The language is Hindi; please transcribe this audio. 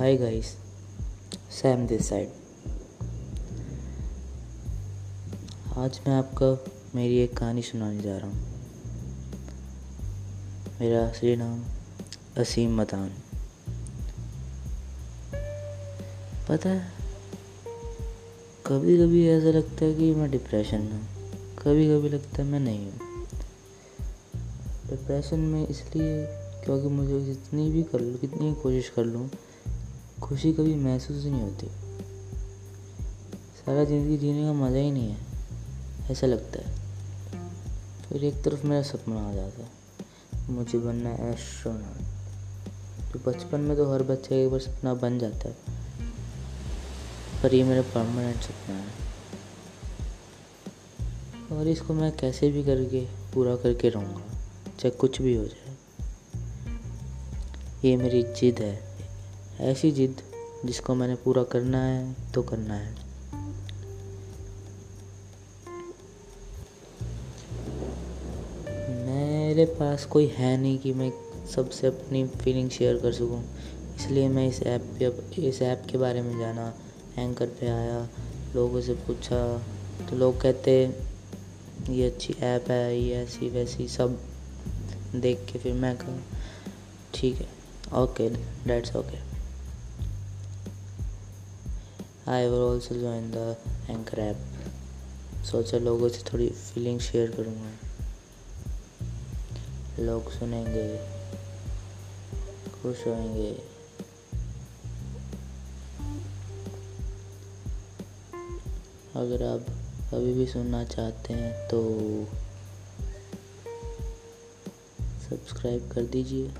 Hi guys Sam this side आज मैं आपको मेरी एक कहानी सुनाने जा रहा हूँ। मेरा असली नाम असीम मदान पता है कभी कभी ऐसा लगता है कि मैं डिप्रेशन में हूँ। कभी कभी लगता है मैं नहीं हूँ। डिप्रेशन में इसलिए क्योंकि मुझे जितनी भी कर लूँ, कितनी कोशिश कर लूँ खुशी कभी महसूस नहीं होती। सारा ज़िंदगी जीने का मज़ा ही नहीं है, ऐसा लगता है। फिर एक तरफ़ मेरा सपना आ जाता है, मुझे बनना है एस्ट्रोनॉट तो बचपन में तो हर बच्चे एक बार सपना बन जाता है, पर ये मेरा परमानेंट सपना है। और इसको मैं कैसे भी करके, पूरा करके रहूँगा, चाहे कुछ भी हो जाए। ये मेरी जिद है। ऐसी जिद जिसको मैंने पूरा करना है तो करना है। मेरे पास कोई है नहीं कि मैं सबसे अपनी फीलिंग शेयर कर सकूँ। इसलिए मैं इस ऐप पे इस ऐप के बारे में जाना एंकर पे आया, लोगों से पूछा। तो लोग कहते, ये अच्छी ऐप है, ये ऐसी वैसी सब देख के फिर मैं कहा ठीक है okay that's okay I will also join the Anchor app सोचा लोगों से थोड़ी फीलिंग शेयर करूँगा। लोग सुनेंगे, खुश होंगे। अगर आप अभी भी सुनना चाहते हैं तो सब्सक्राइब कर दीजिए।